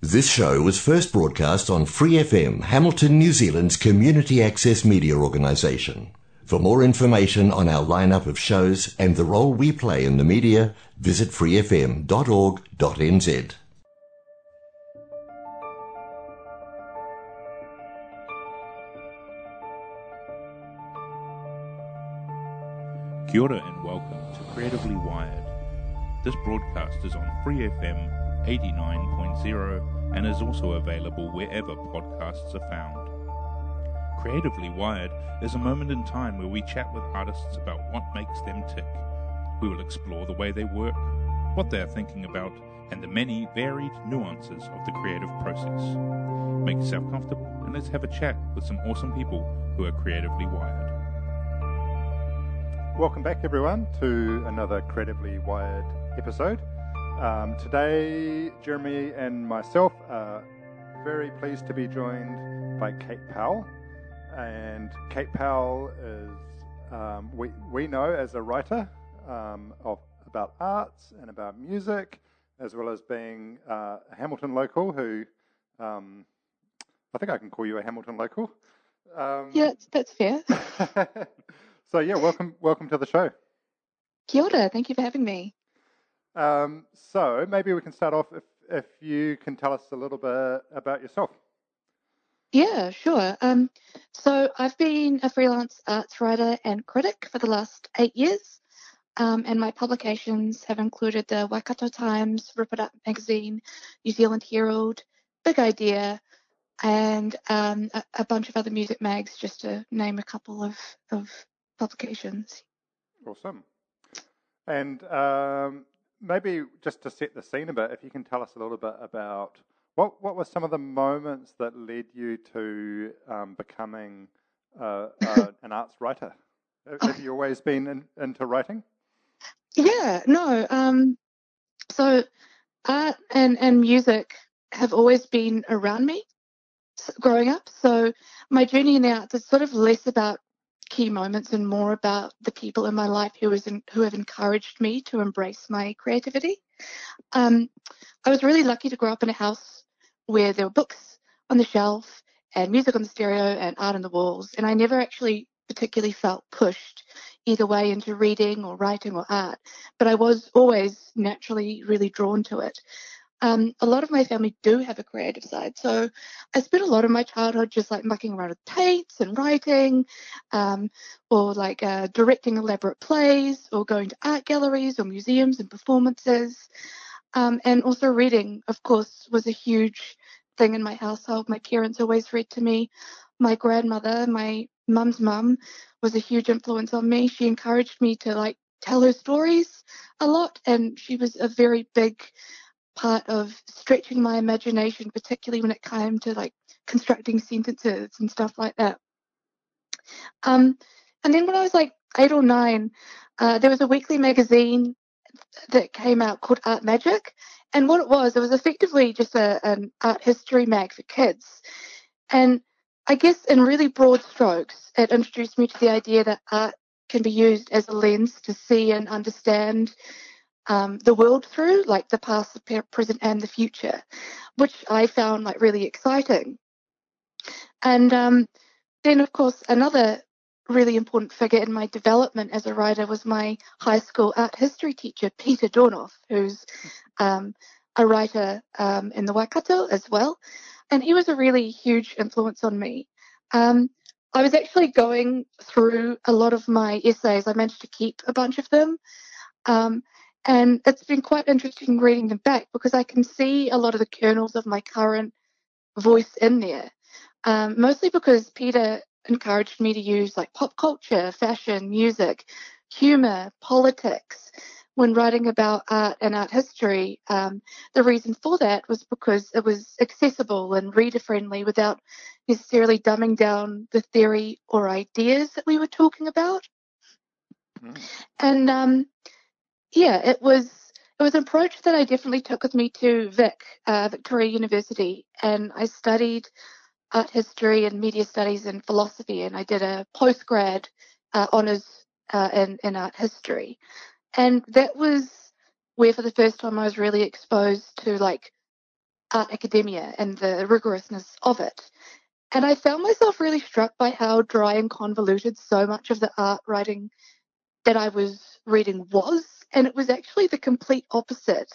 This show was first broadcast on Free FM, Hamilton, New Zealand's community access media organisation. For more information on our lineup of shows and the role we play in the media, visit freefm.org.nz. Kia ora and welcome to Creatively Wired. This broadcast is on Free FM 89.0 and is also available wherever podcasts are found. Creatively Wired is a moment in time where we chat with artists about what makes them tick. We will explore the way they work, what they are thinking about, and the many varied nuances of the creative process. Make yourself comfortable and let's have a chat with some awesome people who are creatively wired. Welcome back, everyone, to another Creatively Wired episode. Um, today, Jeremy and myself are very pleased to be joined by Kate Powell. And Kate Powell is, um, we, we know as a writer um, of, about arts and about music, as well as being uh, a Hamilton local who, um, I think I can call you a Hamilton local. Um, yeah, that's fair. So yeah, welcome welcome to the show. Kia ora, thank you for having me. Um, so maybe we can start off if if you can tell us a little bit about yourself. Yeah, sure. Um, so I've been a freelance arts writer and critic for the last eight years, um, and my publications have included the Waikato Times, Rip It Up Magazine, New Zealand Herald, Big Idea, and um, a, a, bunch of other music mags, just to name a couple of, of publications. Awesome. And um, maybe just to set the scene a bit, if you can tell us a little bit about what what were some of the moments that led you to um, becoming uh, uh, an arts writer? Have you always been in, into writing? Yeah, no. Um, so art and, and music have always been around me growing up. So my journey in the arts is sort of less about key moments and more about the people in my life in, who have encouraged me to embrace my creativity. Um, I was really lucky to grow up in a house where there were books on the shelf and music on the stereo and art on the walls, and I never actually particularly felt pushed either way into reading or writing or art, but I was always naturally really drawn to it um, a lot of my family do have a creative side. So I spent a lot of my childhood just like mucking around with paints and writing, um, or like uh, directing elaborate plays, or going to art galleries or museums and performances. Um, and also reading, of course, was a huge thing in my household. My parents always read to me. My grandmother, my mum's mum, was a huge influence on me. She encouraged me to like tell her stories a lot, and she was a very big part of stretching my imagination, particularly when it came to like constructing sentences and stuff like that. Um, and then when I was like eight or nine, uh, there was a weekly magazine that came out called Art Magic. And what it was, it was effectively just a, an art history mag for kids. And I guess in really broad strokes, it introduced me to the idea that art can be used as a lens to see and understand um, the world through, like the past, the present, and the future, which I found like really exciting. And um, then, of course, another really important figure in my development as a writer was my high school art history teacher, Peter Dornauf, who's um, a writer um, in the Waikato as well. And he was a really huge influence on me. Um, I was actually going through a lot of my essays. I managed to keep a bunch of them. Um, and it's been quite interesting reading them back because I can see a lot of the kernels of my current voice in there. Um, mostly because Peter encouraged me to use like pop culture, fashion, music, humor, politics when writing about art and art history. Um, the reason for that was because it was accessible and reader friendly without necessarily dumbing down the theory or ideas that we were talking about. Mm. And um, yeah, it was it was an approach that I definitely took with me to Vic, uh, Victoria University, and I studied art history and media studies and philosophy, and I did a postgrad uh, honors uh, in in art history, and that was where for the first time I was really exposed to like art academia and the rigorousness of it. And I found myself really struck by how dry and convoluted so much of the art writing that I was reading was. And it was actually the complete opposite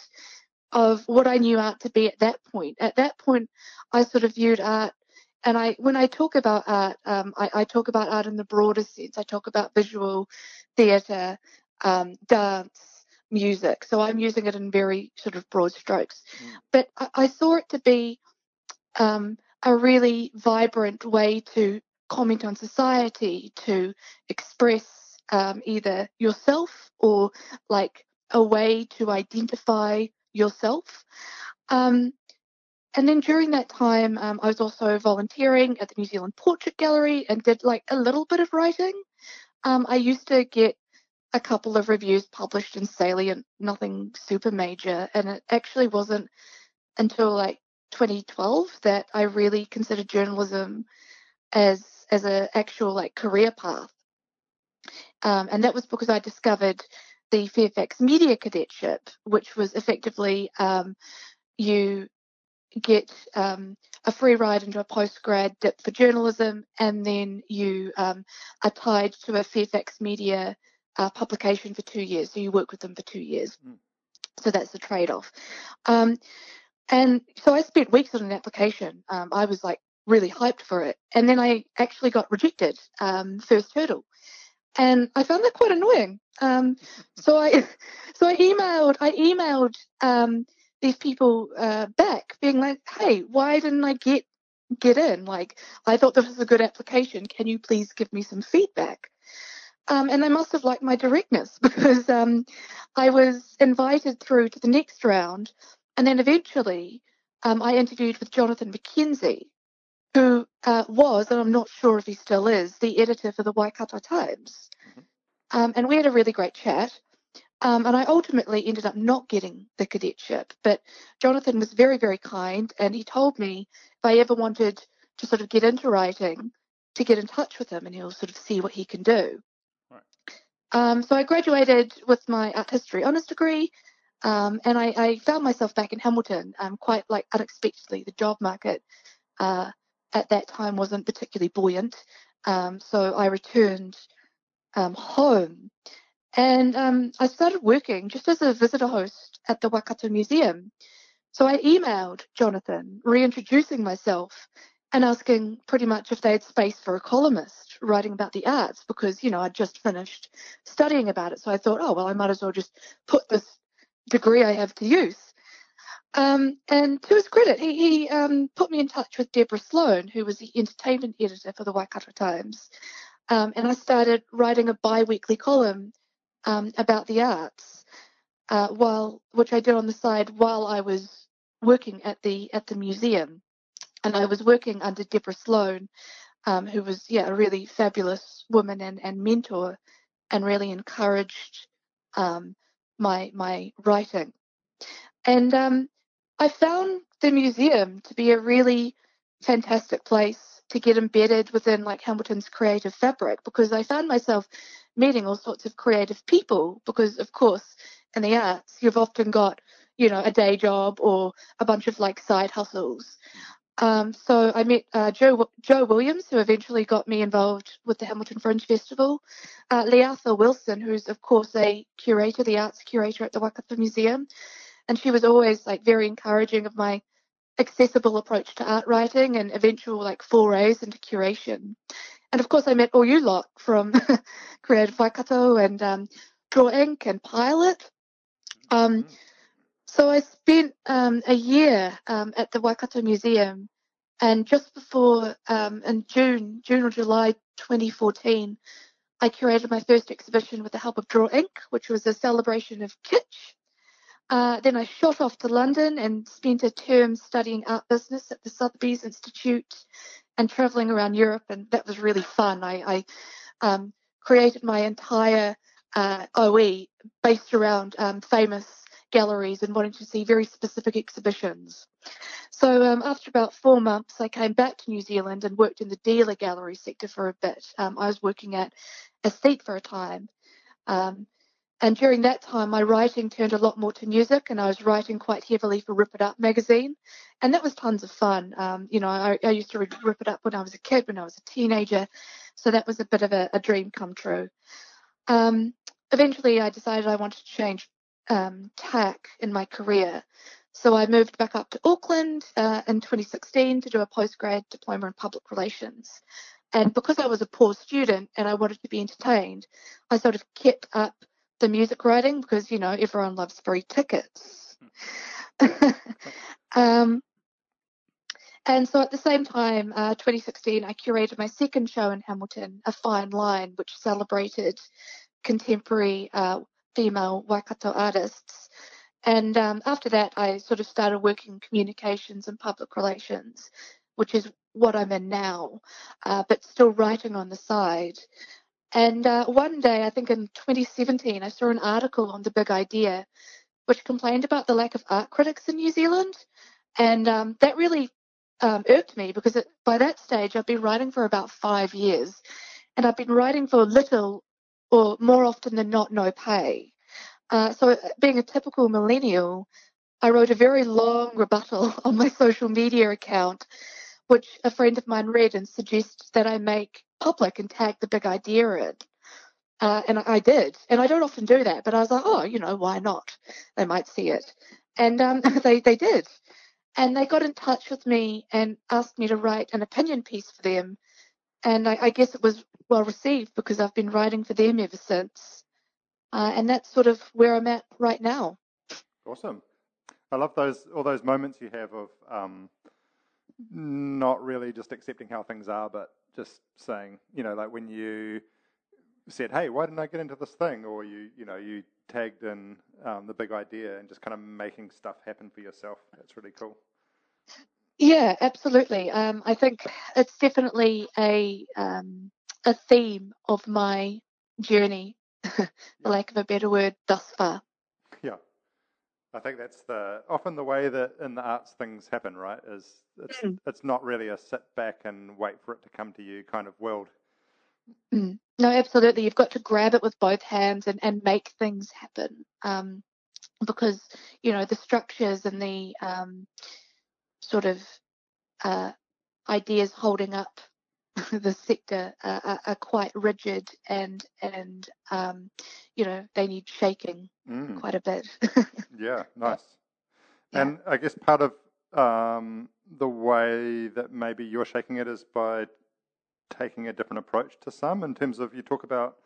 of what I knew art to be at that point. At that point, I sort of viewed art, and I, when I talk about art, um, I, I, talk about art in the broader sense. I talk about visual, theatre, um, dance, music. So I'm using it in very sort of broad strokes. Mm. But I, I, saw it to be um, a really vibrant way to comment on society, to express um, either yourself or like a way to identify yourself. Um, and then during that time, um, I was also volunteering at the New Zealand Portrait Gallery and did like a little bit of writing. Um, I used to get a couple of reviews published in Salient, nothing super major, and it actually wasn't until like 2012 that I really considered journalism as as an actual like career path. Um, and that was because I discovered the Fairfax Media Cadetship, which was effectively um, you get um, a free ride into a postgrad dip for journalism, and then you um, are tied to a Fairfax Media uh, publication for two years. So you work with them for two years. Mm. So that's the trade off. Um, and so I spent weeks on an application. Um, I was like really hyped for it. And then I actually got rejected, um, first hurdle and I found that quite annoying. Um, so I, so I emailed, I emailed um, these people uh, back, being like, "Hey, why didn't I get get in? Like, I thought this was a good application. Can you please give me some feedback?" Um, and they must have liked my directness because um, I was invited through to the next round, and then eventually um, I interviewed with Jonathan McKenzie, who uh, was, and I'm not sure if he still is, the editor for the Waikato Times. Mm-hmm. Um, and we had a really great chat. Um, and I ultimately ended up not getting the cadetship. But Jonathan was very, very kind, and he told me if I ever wanted to sort of get into writing, to get in touch with him, and he'll sort of see what he can do. Right. Um, so I graduated with my art history honours degree, um, and I, I, found myself back in Hamilton um, quite like unexpectedly. The job market uh, at that time wasn't particularly buoyant. Um, so I returned um, home and um, I started working just as a visitor host at the Waikato Museum. So I emailed Jonathan, reintroducing myself and asking pretty much if they had space for a columnist writing about the arts because, you know, I'd just finished studying about it. So I thought, oh, well, I might as well just put this degree I have to use. Um, and to his credit, he, he um, put me in touch with Deborah Sloan, who was the entertainment editor for the Waikato Times. Um, and I started writing a bi weekly column um, about the arts, uh, while which I did on the side while I was working at the at the museum. And I was working under Deborah Sloan, um, who was yeah a really fabulous woman and, and mentor, and really encouraged um, my my writing. And um, I found the museum to be a really fantastic place to get embedded within like Hamilton's creative fabric because I found myself meeting all sorts of creative people because of course in the arts you've often got you know a day job or a bunch of like side hustles um, so I met uh, Joe Joe Williams, who eventually got me involved with the Hamilton Fringe Festival. Uh, Leafa Wilson, who's of course a curator, the arts curator at the Waikato Museum, and she was always like very encouraging of my accessible approach to art writing and eventual like forays into curation. And of course, I met all you lot from Creative Waikato and um, Draw Ink and Pilot. Um, so I spent um, a year um, at the Waikato Museum, and just before um, in June, June or July 2014, I curated my first exhibition with the help of Draw Ink, which was a celebration of kitsch uh, then I shot off to London and spent a term studying art business at the Sotheby's Institute and traveling around Europe, and that was really fun. I, I um, created my entire uh, OE based around um, famous galleries and wanting to see very specific exhibitions. So um, after about four months, I came back to New Zealand and worked in the dealer gallery sector for a bit. Um, I was working at Aesthete for a time. Um, and during that time, my writing turned a lot more to music, and I was writing quite heavily for Rip It Up magazine, and that was tons of fun. Um, you know, I, I, used to read Rip It Up when I was a kid, when I was a teenager, so that was a bit of a, a dream come true. Um, eventually, I decided I wanted to change um, tack in my career, so I moved back up to Auckland uh, in 2016 to do a postgrad diploma in public relations. And because I was a poor student and I wanted to be entertained, I sort of kept up the music writing because, you know, everyone loves free tickets. um, and so at the same time, uh, 2016, I curated my second show in Hamilton, A Fine Line, which celebrated contemporary uh, female Waikato artists. And um, after that, I sort of started working communications and public relations, which is what I'm in now, uh, but still writing on the side. And uh, one day, I think in 2017, I saw an article on the big idea, which complained about the lack of art critics in New Zealand. And um, that really um, irked me because it, by that stage, I'd been writing for about five years. And I've been writing for little or more often than not, no pay. Uh, so, uh, being a typical millennial, I wrote a very long rebuttal on my social media account, which a friend of mine read and suggested that I make public and tag the big idea in. Uh, and I did. And I don't often do that, but I was like, oh, you know, why not? They might see it. And um, they, they did. And they got in touch with me and asked me to write an opinion piece for them. And I, I guess it was well received because I've been writing for them ever since. Uh, and that's sort of where I'm at right now. Awesome. I love those all those moments you have of um, not really just accepting how things are, but just saying, you know, like when you said, "Hey, why didn't I get into this thing?" or you, you know, you tagged in um, the big idea and just kind of making stuff happen for yourself. That's really cool. Yeah, absolutely. Um, I think it's definitely a um, a theme of my journey, for lack of a better word, thus far. I think that's the often the way that in the arts things happen, right? Is it's mm. it's not really a sit back and wait for it to come to you kind of world. Mm. No, absolutely. You've got to grab it with both hands and, and make things happen. Um, because you know the structures and the um, sort of uh, ideas holding up the sector are, are, quite rigid and and um, you know they need shaking mm. quite a bit. yeah, nice. Yeah. And I guess part of um, the way that maybe you're shaking it is by taking a different approach to some. In terms of you talk about,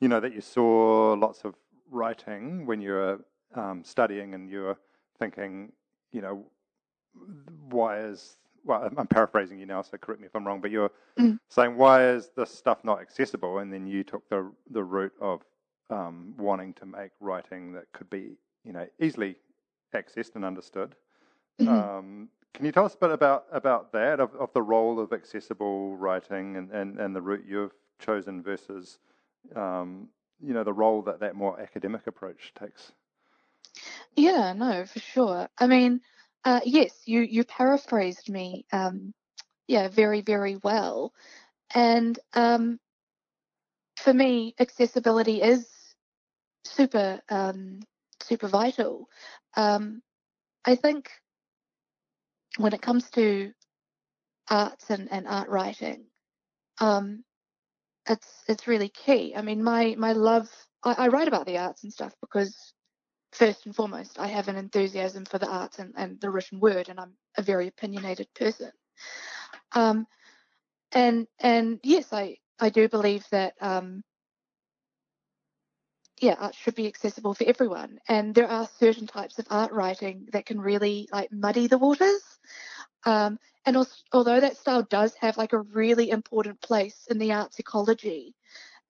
you know, that you saw lots of writing when you were um, studying and you were thinking, you know, why is well, I'm paraphrasing you now, so correct me if I'm wrong, but you're mm. saying why is this stuff not accessible? And then you took the the route of um, wanting to make writing that could be, you know, easily accessed and understood. Mm-hmm. Um, can you tell us a bit about about that, of, of the role of accessible writing and, and, and the route you've chosen versus, um, you know, the role that that more academic approach takes? Yeah, no, for sure. I mean, uh, yes, you you paraphrased me, um, yeah, very very well, and um, for me, accessibility is super um, super vital. Um, I think when it comes to arts and, and art writing, um, it's it's really key. I mean, my my love. I, I write about the arts and stuff because first and foremost, I have an enthusiasm for the arts and, and the written word, and I'm a very opinionated person. Um, and and yes, I I do believe that um, yeah, art should be accessible for everyone. And there are certain types of art writing that can really like muddy the waters. Um, and also, although that style does have like a really important place in the arts ecology,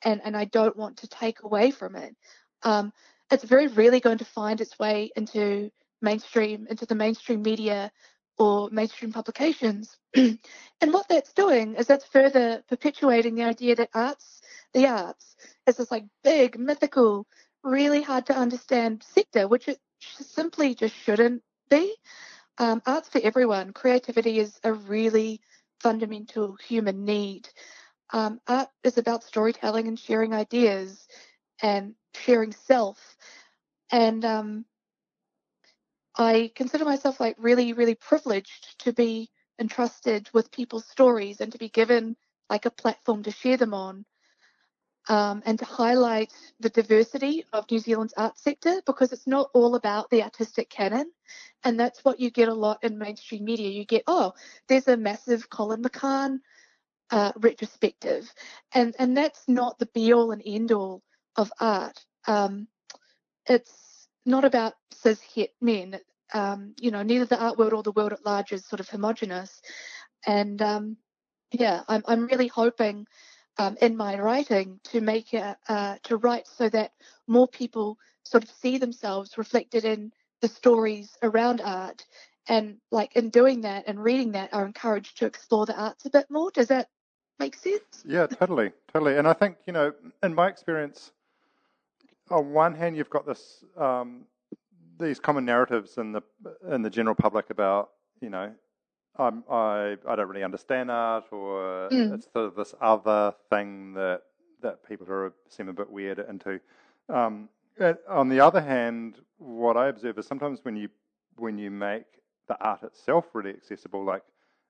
and and I don't want to take away from it. Um, it's very rarely going to find its way into mainstream, into the mainstream media or mainstream publications. and what that's doing is that's further perpetuating the idea that arts, the arts, is this like big, mythical, really hard to understand sector, which it simply just shouldn't be. Um, arts for everyone. Creativity is a really fundamental human need. Um, art is about storytelling and sharing ideas and sharing self. And um, I consider myself like really, really privileged to be entrusted with people's stories and to be given like a platform to share them on. Um, and to highlight the diversity of New Zealand's art sector because it's not all about the artistic canon. And that's what you get a lot in mainstream media. You get, oh, there's a massive Colin McCahon uh, retrospective. And, and that's not the be all and end all of art. Um, it's not about cis het men. Um, you know, neither the art world or the world at large is sort of homogenous. And um, yeah, I'm, I'm really hoping um, in my writing to make it, uh, to write so that more people sort of see themselves reflected in the stories around art. And like in doing that and reading that, are encouraged to explore the arts a bit more. Does that make sense? Yeah, totally, totally. And I think you know, in my experience, on one hand, you've got this um, these common narratives in the in the general public about you know I'm, I I don't really understand art, or mm. it's sort of this other thing that that people are seem a bit weird into. Um, on the other hand, what I observe is sometimes when you when you make the art itself really accessible, like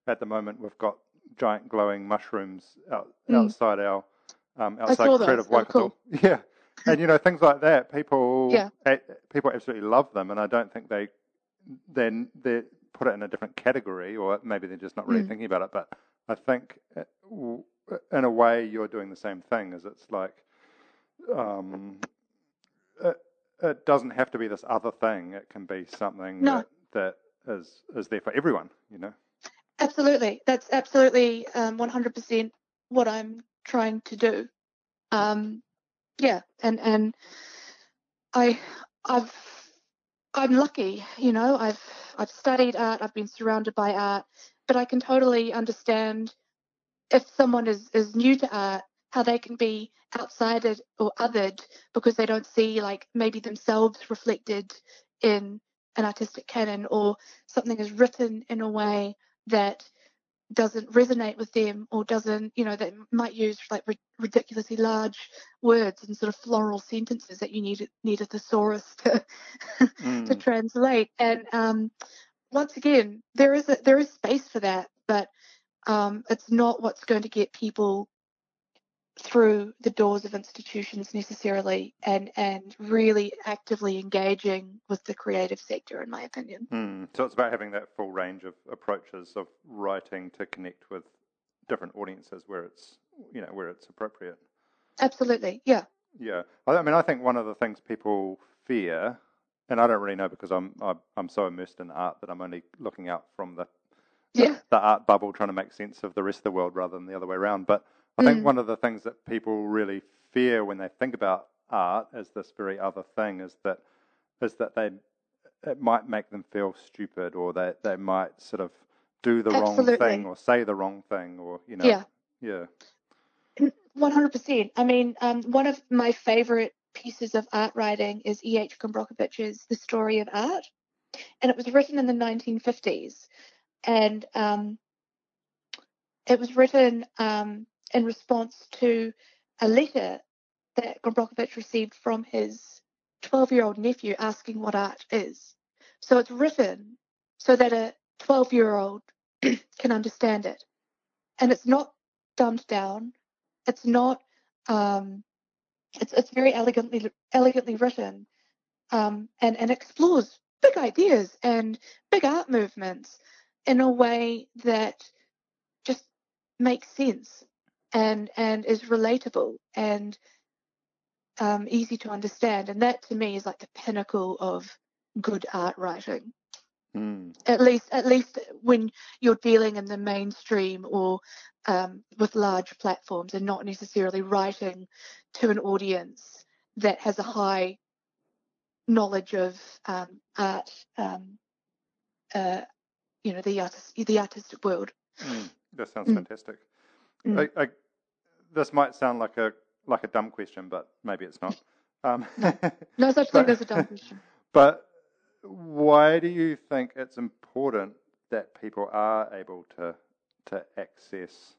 at the moment we've got giant glowing mushrooms out, mm. outside our um, outside Creative Waikato. Cool. Yeah, and you know things like that. People yeah. people absolutely love them, and I don't think they then they put it in a different category, or maybe they're just not really mm. thinking about it. But I think uh, in a way you're doing the same thing. As it's like um, it, it, doesn't have to be this other thing. It can be something no. that, that is is there for everyone. You know. Absolutely, that's absolutely um, 100% what I'm trying to do. Um, yeah, and and I I've I'm lucky, you know. I've I've studied art. I've been surrounded by art, but I can totally understand if someone is is new to art, how they can be outsided or othered because they don't see like maybe themselves reflected in an artistic canon or something is written in a way that doesn't resonate with them or doesn't, you know, they might use like ridiculously large words and sort of floral sentences that you need need a thesaurus to mm. to translate. And um, once again, there is a, there is space for that, but um, it's not what's going to get people through the doors of institutions necessarily and and really actively engaging with the creative sector in my opinion. Mm. so it's about having that full range of approaches of writing to connect with different audiences where it's you know where it's appropriate. Absolutely. Yeah. Yeah. I mean i think one of the things people fear and i don't really know because i'm i'm so immersed in art that i'm only looking out from the yeah. the art bubble trying to make sense of the rest of the world rather than the other way around but I think mm. one of the things that people really fear when they think about art as this very other thing is that is that they it might make them feel stupid or they they might sort of do the Absolutely. wrong thing or say the wrong thing or you know yeah yeah one hundred percent. I mean, um, one of my favorite pieces of art writing is E. H. Gombrich's The Story of Art, and it was written in the nineteen fifties, and um, it was written um, in response to a letter that Gombrich received from his 12 year old nephew asking what art is. So it's written so that a 12 year old can understand it. And it's not dumbed down. It's not, um, it's, it's very elegantly, elegantly written um, and, and explores big ideas and big art movements in a way that just makes sense and and is relatable and um, easy to understand. And that to me is like the pinnacle of good art writing. Mm. At least, at least when you're dealing in the mainstream or um, with large platforms, and not necessarily writing to an audience that has a high knowledge of um, art, um, uh, you know, the artist, the artistic world. Mm. That sounds mm. fantastic. Mm. I, I, this might sound like a like a dumb question, but maybe it's not. Um, no such thing as a dumb question. But why do you think it's important that people are able to to access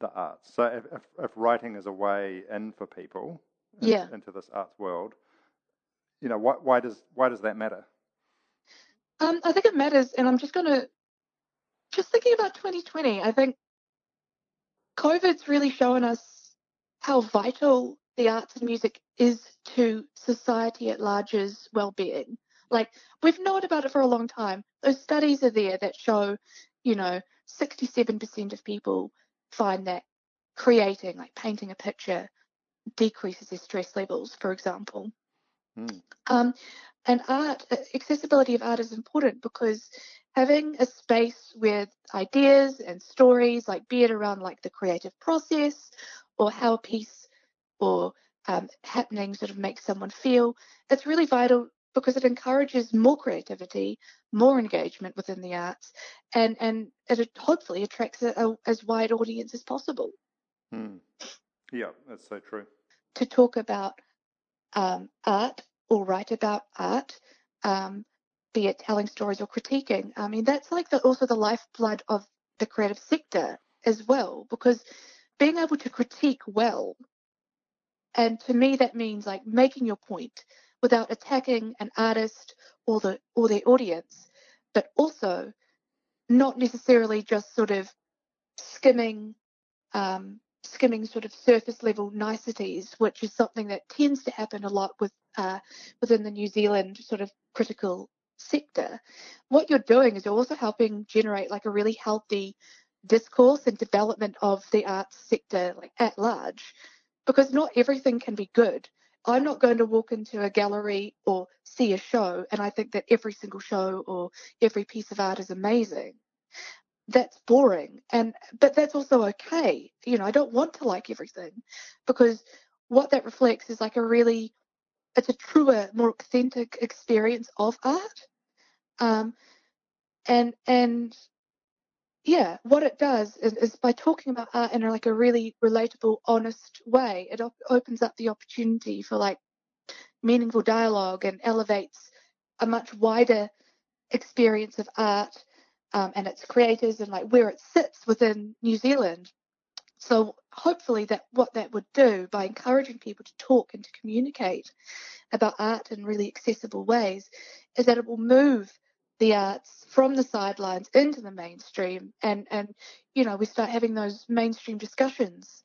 the arts? So if, if, if writing is a way in for people, in- Yeah. into this arts world. You know, why, why does why does that matter? Um, I think it matters, and I'm just going to just thinking about 2020. I think COVID's really shown us how vital the arts and music is to society at large's well-being. Like we've known about it for a long time. Those studies are there that show, you know, 67% of people find that creating, like painting a picture, decreases their stress levels, for example. Hmm. Um, and art, uh, accessibility of art is important because having a space with ideas and stories, like be it around like the creative process or how a piece or um, happening sort of makes someone feel, it's really vital because it encourages more creativity, more engagement within the arts, and and it hopefully attracts a, a, as wide audience as possible. Hmm. Yeah, that's so true. to talk about um, art or write about art, um, be it telling stories or critiquing. I mean, that's like the, also the lifeblood of the creative sector as well, because being able to critique well, and to me that means like making your point without attacking an artist or the or their audience, but also not necessarily just sort of skimming um, skimming sort of surface level niceties, which is something that tends to happen a lot with uh, within the New Zealand sort of critical sector. What you're doing is you're also helping generate like a really healthy discourse and development of the arts sector like at large, because not everything can be good. I'm not going to walk into a gallery or see a show and I think that every single show or every piece of art is amazing that's boring and but that's also okay you know i don't want to like everything because what that reflects is like a really it's a truer more authentic experience of art um and and yeah what it does is, is by talking about art in a, like a really relatable honest way it op- opens up the opportunity for like meaningful dialogue and elevates a much wider experience of art um, and its creators and like where it sits within New Zealand. So hopefully that what that would do by encouraging people to talk and to communicate about art in really accessible ways is that it will move the arts from the sidelines into the mainstream and and you know we start having those mainstream discussions.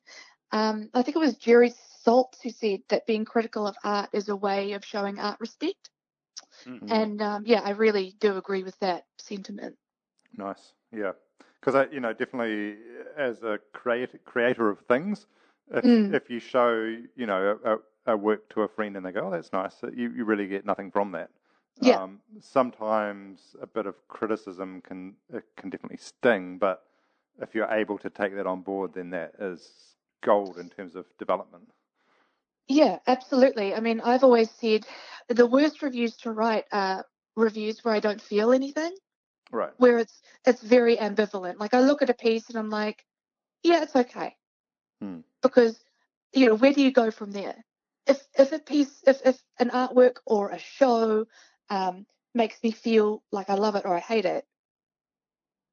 Um, I think it was Jerry Saltz who said that being critical of art is a way of showing art respect. Mhm. And um, yeah, I really do agree with that sentiment. Nice, yeah. Because I, you know, definitely as a creator creator of things, if Mm. if you show, you know, a, a work to a friend and they go, "Oh, that's nice," you you really get nothing from that. Yeah. Um, sometimes a bit of criticism can can definitely sting, but if you're able to take that on board, then that is gold in terms of development. Yeah, absolutely. I mean, I've always said the worst reviews to write are reviews where I don't feel anything, Right. where it's it's very ambivalent. Like I look at a piece and I'm like, yeah, it's okay. Hmm. Because you know, where do you go from there? If if a piece if if an artwork or a show um, makes me feel like I love it or I hate it,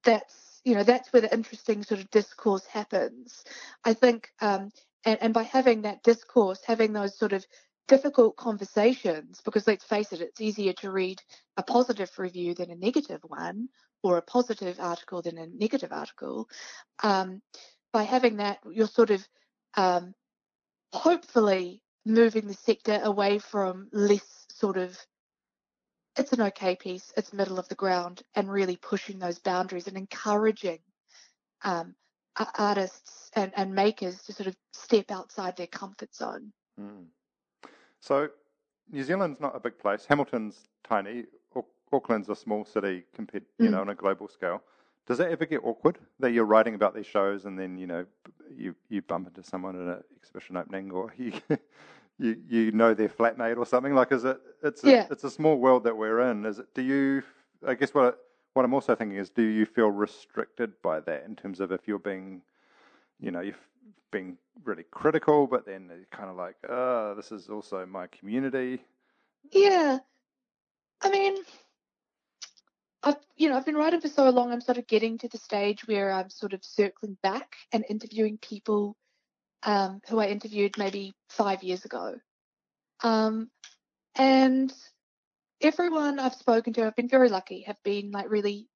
that's you know that's where the interesting sort of discourse happens. I think, um, and and by having that discourse, having those sort of difficult conversations, because let's face it, it's easier to read a positive review than a negative one, or a positive article than a negative article. Um, by having that, you're sort of um, hopefully moving the sector away from less sort of it's an okay piece, it's middle of the ground, and really pushing those boundaries and encouraging um, artists and, and makers to sort of step outside their comfort zone. Mm. So, New Zealand's not a big place. Hamilton's tiny. Auckland's a small city compared, you Mm. know, on a global scale. Does that ever get awkward that you're writing about these shows and then you know you you bump into someone at an exhibition opening or you you you know their flatmate or something? Like, is it? It's a, Yeah. it's a small world that we're in. Is it? Do you? I guess what what I'm also thinking is, do you feel restricted by that in terms of if you're being, you know, you're being really critical, but then kind of like, oh, this is also my community. Yeah, I mean, I've you know I've been writing for so long. I'm sort of getting to the stage where I'm sort of circling back and interviewing people um, who I interviewed maybe five years ago. Um, and everyone I've spoken to, I've been very lucky, have been like really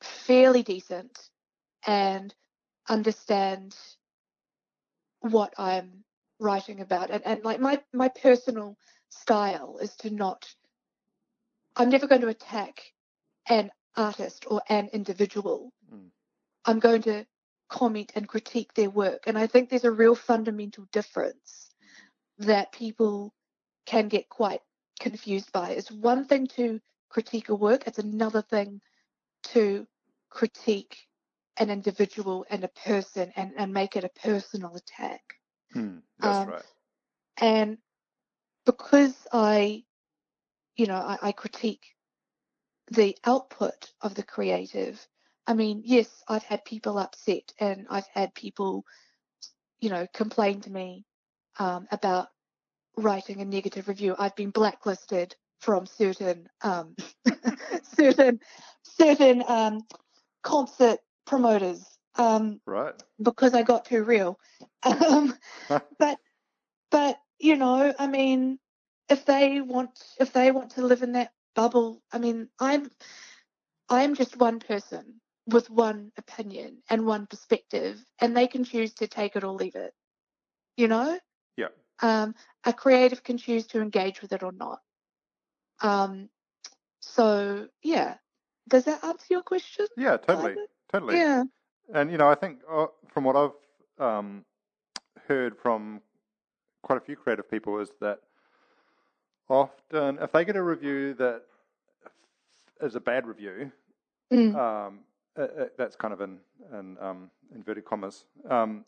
fairly decent and understand what I'm writing about. And, and like my, my personal style is to not, I'm never going to attack an artist or an individual. Mm. I'm going to comment and critique their work. And I think there's a real fundamental difference that people can get quite confused by. It's one thing to critique a work, it's another thing to critique an individual and a person and, and make it a personal attack. Hmm, that's Um, right. And because I, you know, I, I critique the output of the creative, I mean, yes, I've had people upset and I've had people, you know, complain to me um, about writing a negative review. I've been blacklisted from certain um, certain certain um, concert promoters um, Right. because I got too real. Um, but but you know, I mean, if they want if they want to live in that bubble, I mean, I'm I'm just one person with one opinion and one perspective, and they can choose to take it or leave it. You know, Yeah. um, a creative can choose to engage with it or not. Um, so yeah, does that answer your question? Yeah, totally. Totally. Yeah. And you know, I think uh, from what I've um, heard from quite a few creative people is that often if they get a review that is a bad review, Mm. um, uh, uh, that's kind of in, in um, inverted commas. Um,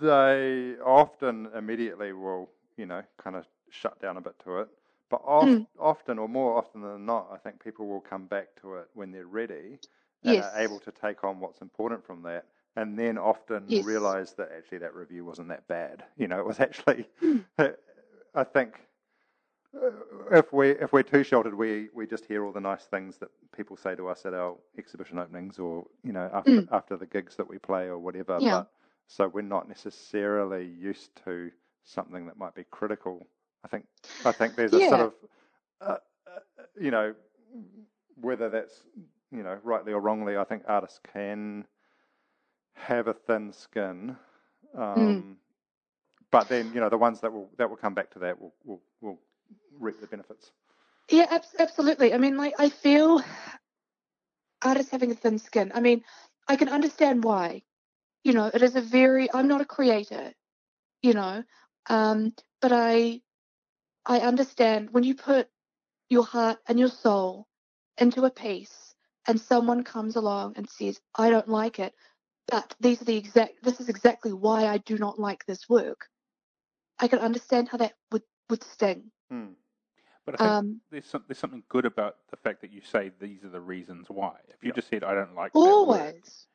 they often immediately will, you know, kind of shut down a bit to it. But oft, Mm. often, or more often than not, I think people will come back to it when they're ready and Yes. are able to take on what's important from that, and then often Yes. realize that actually that review wasn't that bad. You know, it was actually. Mm. I think uh, if we if we're too sheltered, we we just hear all the nice things that people say to us at our exhibition openings, or you know after Mm. after the gigs that we play or whatever. Yeah. But so we're not necessarily used to something that might be critical. I think I think there's a sort of uh, uh, you know whether that's you know rightly or wrongly. I think artists can have a thin skin. Um, Mm. But then, you know, the ones that will that will come back to that will will, will reap the benefits. Yeah, abs- absolutely. I mean, like, I feel artists having a thin skin. I mean, I can understand why. You know, it is a very. I'm not a creator, you know, um, but I, I understand when you put your heart and your soul into a piece, and someone comes along and says, "I don't like it," but these are the exact. This is exactly why I do not like this work. I can understand how that would would sting. Hmm. But I think Um, there's, some, there's something good about the fact that you say these are the reasons why. If you Yeah. just said, I don't like that work," always.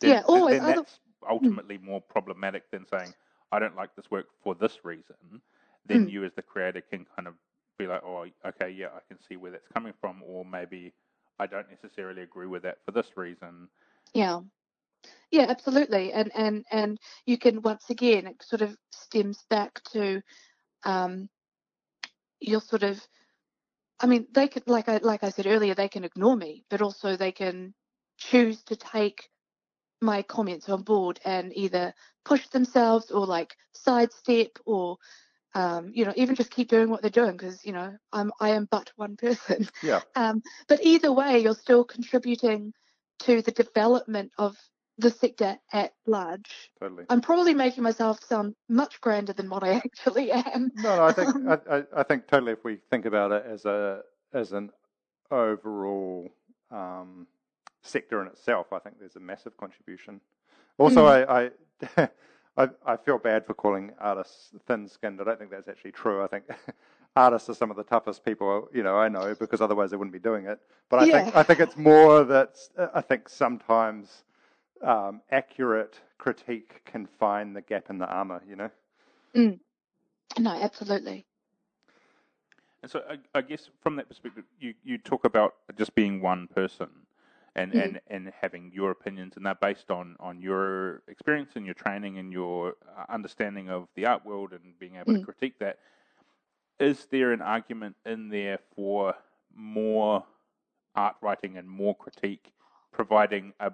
then, Yeah, always. Then that's ultimately more problematic than saying, I don't like this work for this reason. Then Mm. you, as the creator, can kind of be like, oh, okay, yeah, I can see where that's coming from. Or maybe I don't necessarily agree with that for this reason. Yeah. Yeah, absolutely. And and and you can once again it sort of stems back to um your sort of I mean, they could like I like I said earlier, they can ignore me, but also they can choose to take my comments on board and either push themselves or like sidestep or um, you know, even just keep doing what they're doing because, you know, I'm I am but one person. Yeah. Um, but either way, you're still contributing to the development of the sector at large. Totally. I'm probably making myself sound much grander than what I actually am. No, no, I think I, I, I think totally. If we think about it as a as an overall um, sector in itself, I think there's a massive contribution. Also, I, I I I feel bad for calling artists thin-skinned. I don't think that's actually true. I think artists are some of the toughest people you know I know because otherwise they wouldn't be doing it. But I think I think it's more that I think sometimes um, accurate critique can find the gap in the armor. You know. No, absolutely. And so I, I guess from that perspective, you, you talk about just being one person. And, Mhm. and, and having your opinions, and they're based on, on your experience and your training and your uh, understanding of the art world and being able to Mm. critique that. Is there an argument in there for more art writing and more critique, providing a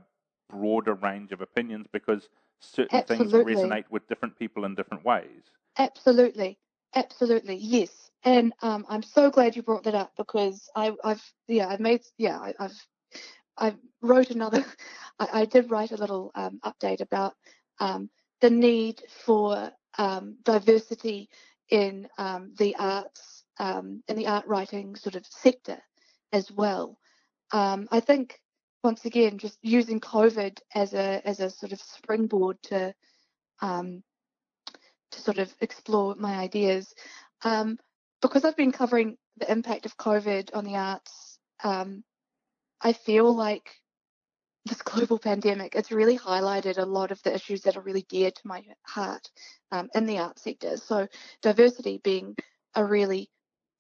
broader range of opinions because certain Absolutely. things resonate with different people in different ways? Absolutely, absolutely, yes. And um, I'm so glad you brought that up because I, I've yeah I've made yeah I, I've I wrote another I, I did write a little um, update about um, the need for um, diversity in um, the arts um, in the art writing sort of sector as well. Um, I think once again just using COVID as a as a sort of springboard to to sort of explore my ideas. Because I've been covering the impact of COVID on the arts, I feel like this global pandemic, it's really highlighted a lot of the issues that are really dear to my heart um, in the art sector. So diversity being a really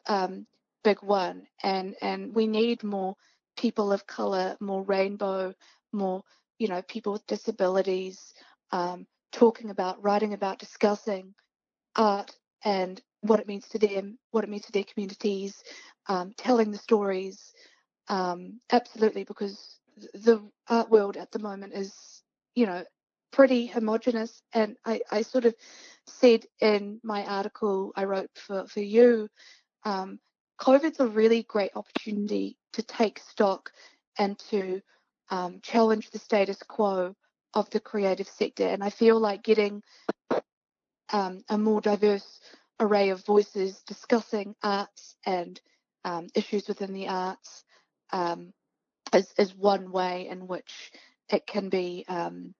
um, big one, and and we need more people of color, more rainbow, more you know people with disabilities, um, talking about, writing about, discussing art and what it means to them, what it means to their communities, um, telling the stories. Um, absolutely, because the art world at the moment is, you know, pretty homogenous. And I, I sort of said in my article I wrote for, for you, um, COVID's a really great opportunity to take stock and to um, challenge the status quo of the creative sector. And I feel like getting um, a more diverse array of voices discussing arts and um, issues within the arts um, is, is one way in which it can be um,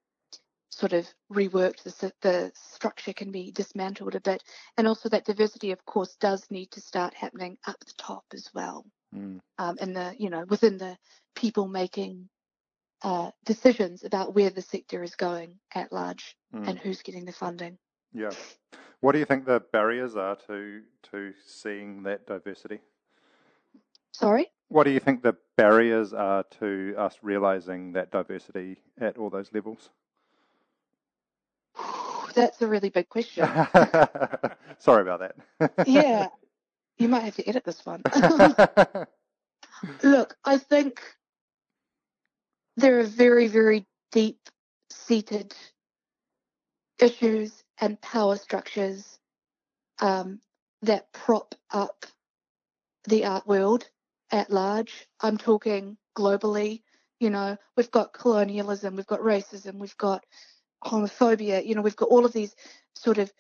sort of reworked. The, the structure can be dismantled a bit, and also that diversity, of course, does need to start happening up the top as well, Mm. um, in the you know within the people making uh, decisions about where the sector is going at large Mm. and who's getting the funding. Yeah. What do you think the barriers are to to seeing that diversity? Sorry. What do you think the barriers are to us realizing that diversity at all those levels? That's a really big question. Sorry about that. yeah, you might have to edit this one. Look, I think there are very, very deep seated issues and power structures um, that prop up the art world at large. I'm talking globally. You know, we've got colonialism, we've got racism, we've got homophobia. You know, we've got all of these sort of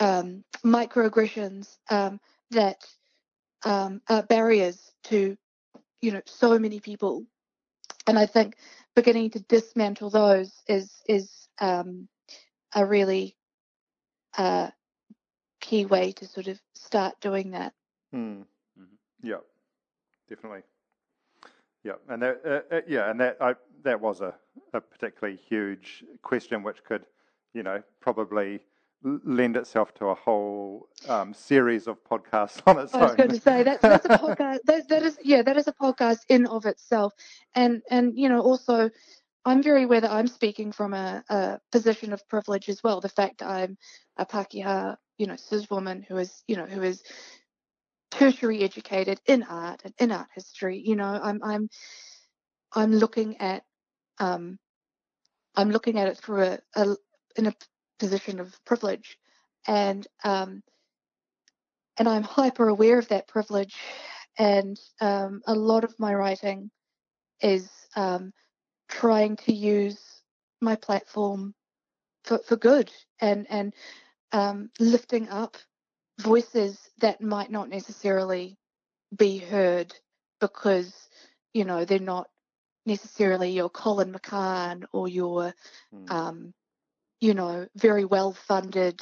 um, microaggressions um, that um, are barriers to, you know, so many people. And I think beginning to dismantle those is is um, a really uh, key way to sort of start doing that. Hmm. Mhm. Yeah, definitely. Yeah, and that, uh, uh, yeah, and that I, that was a, a particularly huge question, which could, you know, probably lend itself to a whole um, series of podcasts on its I was going to say that's that's a podcast. That, that is yeah, that is a podcast in of itself, and and you know also, I'm very aware that I'm speaking from a, a position of privilege as well. The fact I'm a Pakeha, you know, cis woman who is you know who is tertiary educated in art and in art history. You know, I'm I'm I'm looking at um I'm looking at it through a, a in a position of privilege, and um and I'm hyper aware of that privilege. And um, a lot of my writing is um, trying to use my platform for, for good and and um, lifting up voices that might not necessarily be heard because you know they're not necessarily your Colin McCahon or your Hmm. um, you know very well funded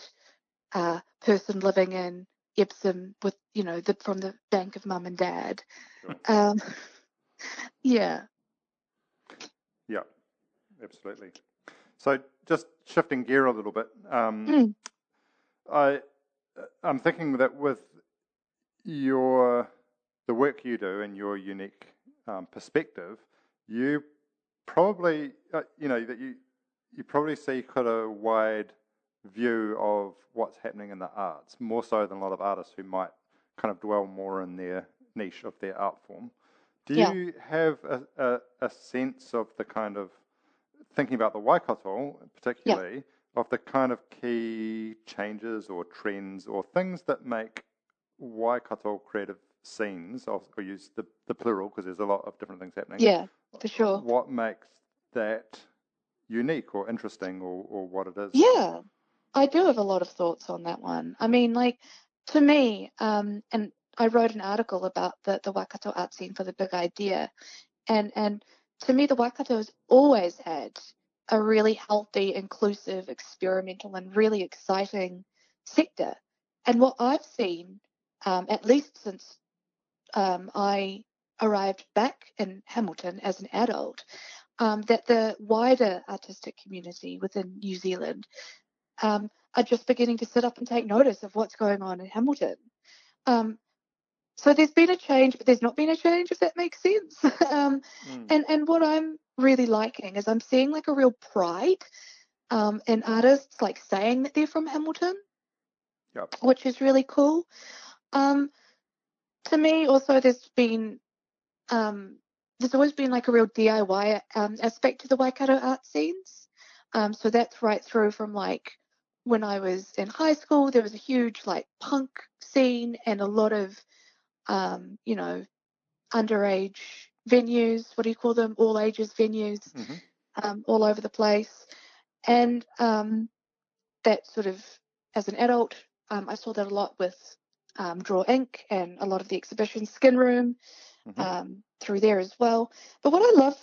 uh, person living in Epsom with you know the from the bank of mum and dad. Sure. Um, yeah. Yeah, absolutely. So just shifting gear a little bit, um, Mm. I I'm thinking that with your the work you do and your unique um, perspective, you probably uh, you know that you you probably see quite a wide view of what's happening in the arts, more so than a lot of artists who might kind of dwell more in their niche of their art form. Do Yeah. you have a, a, a sense of the kind of thinking about the Waikato, particularly, of the kind of key changes or trends or things that make Waikato creative scenes? I'll, use the, the plural because there's a lot of different things happening. Yeah, for sure. What makes that unique or interesting or, or what it is? Yeah, I do have a lot of thoughts on that one. I mean, like to me, um, and I wrote an article about the, the Waikato art scene for the big idea, and and to me, the Waikato has always had a really healthy, inclusive, experimental, and really exciting sector. And what I've seen, um, at least since um, I arrived back in Hamilton as an adult, um, that the wider artistic community within New Zealand um, are just beginning to sit up and take notice of what's going on in Hamilton. Um, so there's been a change, but there's not been a change, if that makes sense. um, Mm. and and what I'm really liking is I'm seeing like a real pride um, in artists like saying that they're from Hamilton, Yep. which is really cool. Um, to me, also, there's been um, there's always been like a real DIY um, aspect to the Waikato art scenes. Um, so that's right through from like when I was in high school, there was a huge like punk scene and a lot of um, you know underage venues. What do you call them? All ages venues Mhm. um, all over the place. And um, that sort of, as an adult, um, I saw that a lot with um, Draw Inc. and a lot of the exhibitions, Skin Room, Mhm. um, through there as well. But what I love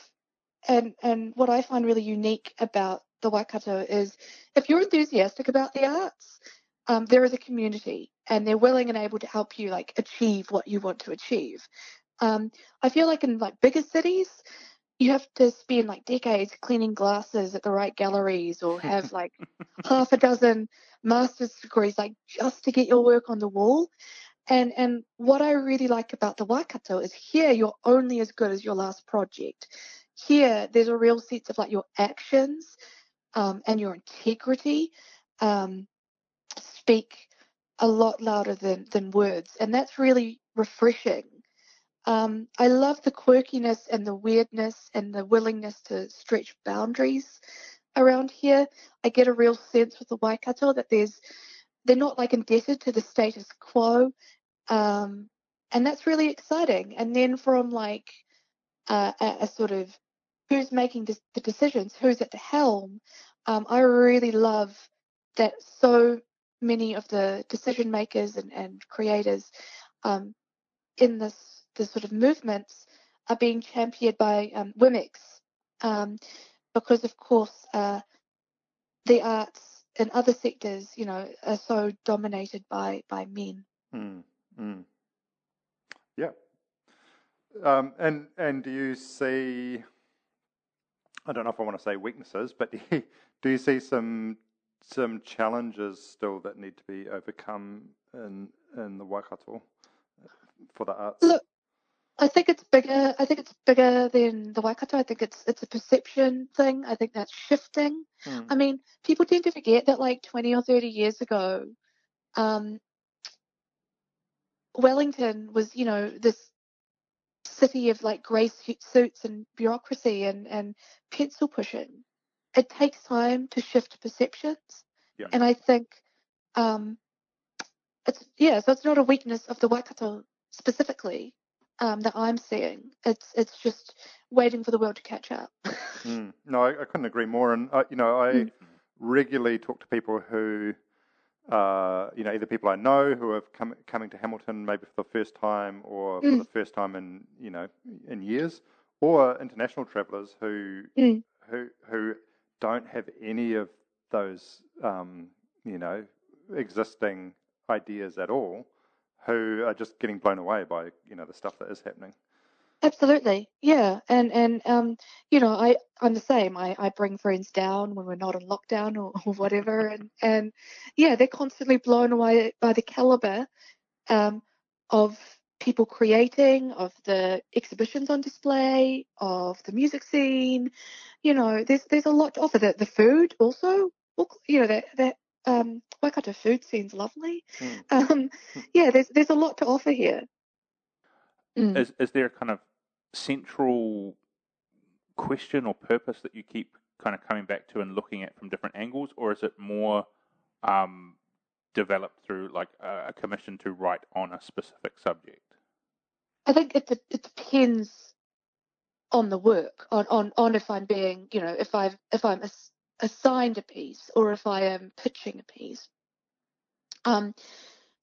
and, and what I find really unique about the Waikato is if you're enthusiastic about the arts, um, there is a community and they're willing and able to help you like achieve what you want to achieve. Um, I feel like in like bigger cities, you have to spend like decades cleaning glasses at the right galleries or have like half a dozen master's degrees like just to get your work on the wall. And and what I really like about the Waikato is here you're only as good as your last project. Here there's a real sense of like your actions um, and your integrity um, speak a lot louder than than words, and that's really refreshing. Um, I love the quirkiness and the weirdness and the willingness to stretch boundaries around here. I get a real sense with the Waikato that there's they're not like indebted to the status quo, um, and that's really exciting. And then from like uh, a, a sort of who's making des- the decisions, who's at the helm, um, I really love that so many of the decision makers and, and creators um, in this this sort of movements are being championed by um, um, because of course uh, the arts and other sectors, you know, are so dominated by by men. Mm, mm. Yeah. Um, and and do you see? I don't know if I want to say weaknesses, but do you, do you see some some challenges still that need to be overcome in in the Waikato for the arts? Look, I think it's bigger. I think it's bigger than the Waikato. I think it's it's a perception thing. I think that's shifting. Mm, I mean, people tend to forget that like 20 or 30 years ago, um, Wellington was, you know, this city of like grey suits and bureaucracy and, and pencil pushing. It takes time to shift perceptions. Yeah. And I think um, it's, yeah, so it's not a weakness of the Waikato specifically um, that I'm seeing. It's, it's just waiting for the world to catch up. mm. No, I, I couldn't agree more. And uh, you know, I Mm. regularly talk to people who, uh, you know, either people I know who are com- coming to Hamilton maybe for the first time, or for Mm. the first time in you know in years, or international travellers who Mm. who who don't have any of those um, you know existing ideas at all, who are just getting blown away by you know the stuff that is happening. Absolutely, yeah, and and um, you know, I I'm the same. I I bring friends down when we're not in lockdown or, or whatever, and and yeah, they're constantly blown away by the caliber um of people creating, of the exhibitions on display, of the music scene. You know, there's there's a lot to offer. The the food also, you know, that that um, Waikato food scene's lovely. Mm. Um, yeah, there's there's a lot to offer here. Mm. Is is there a kind of central question or purpose that you keep kind of coming back to and looking at from different angles, or is it more um, developed through like a, commission to write on a specific subject? I think it it depends on the work, on on on if I'm being, you know, if I've if I'm assigned a piece or if I am pitching a piece. Um,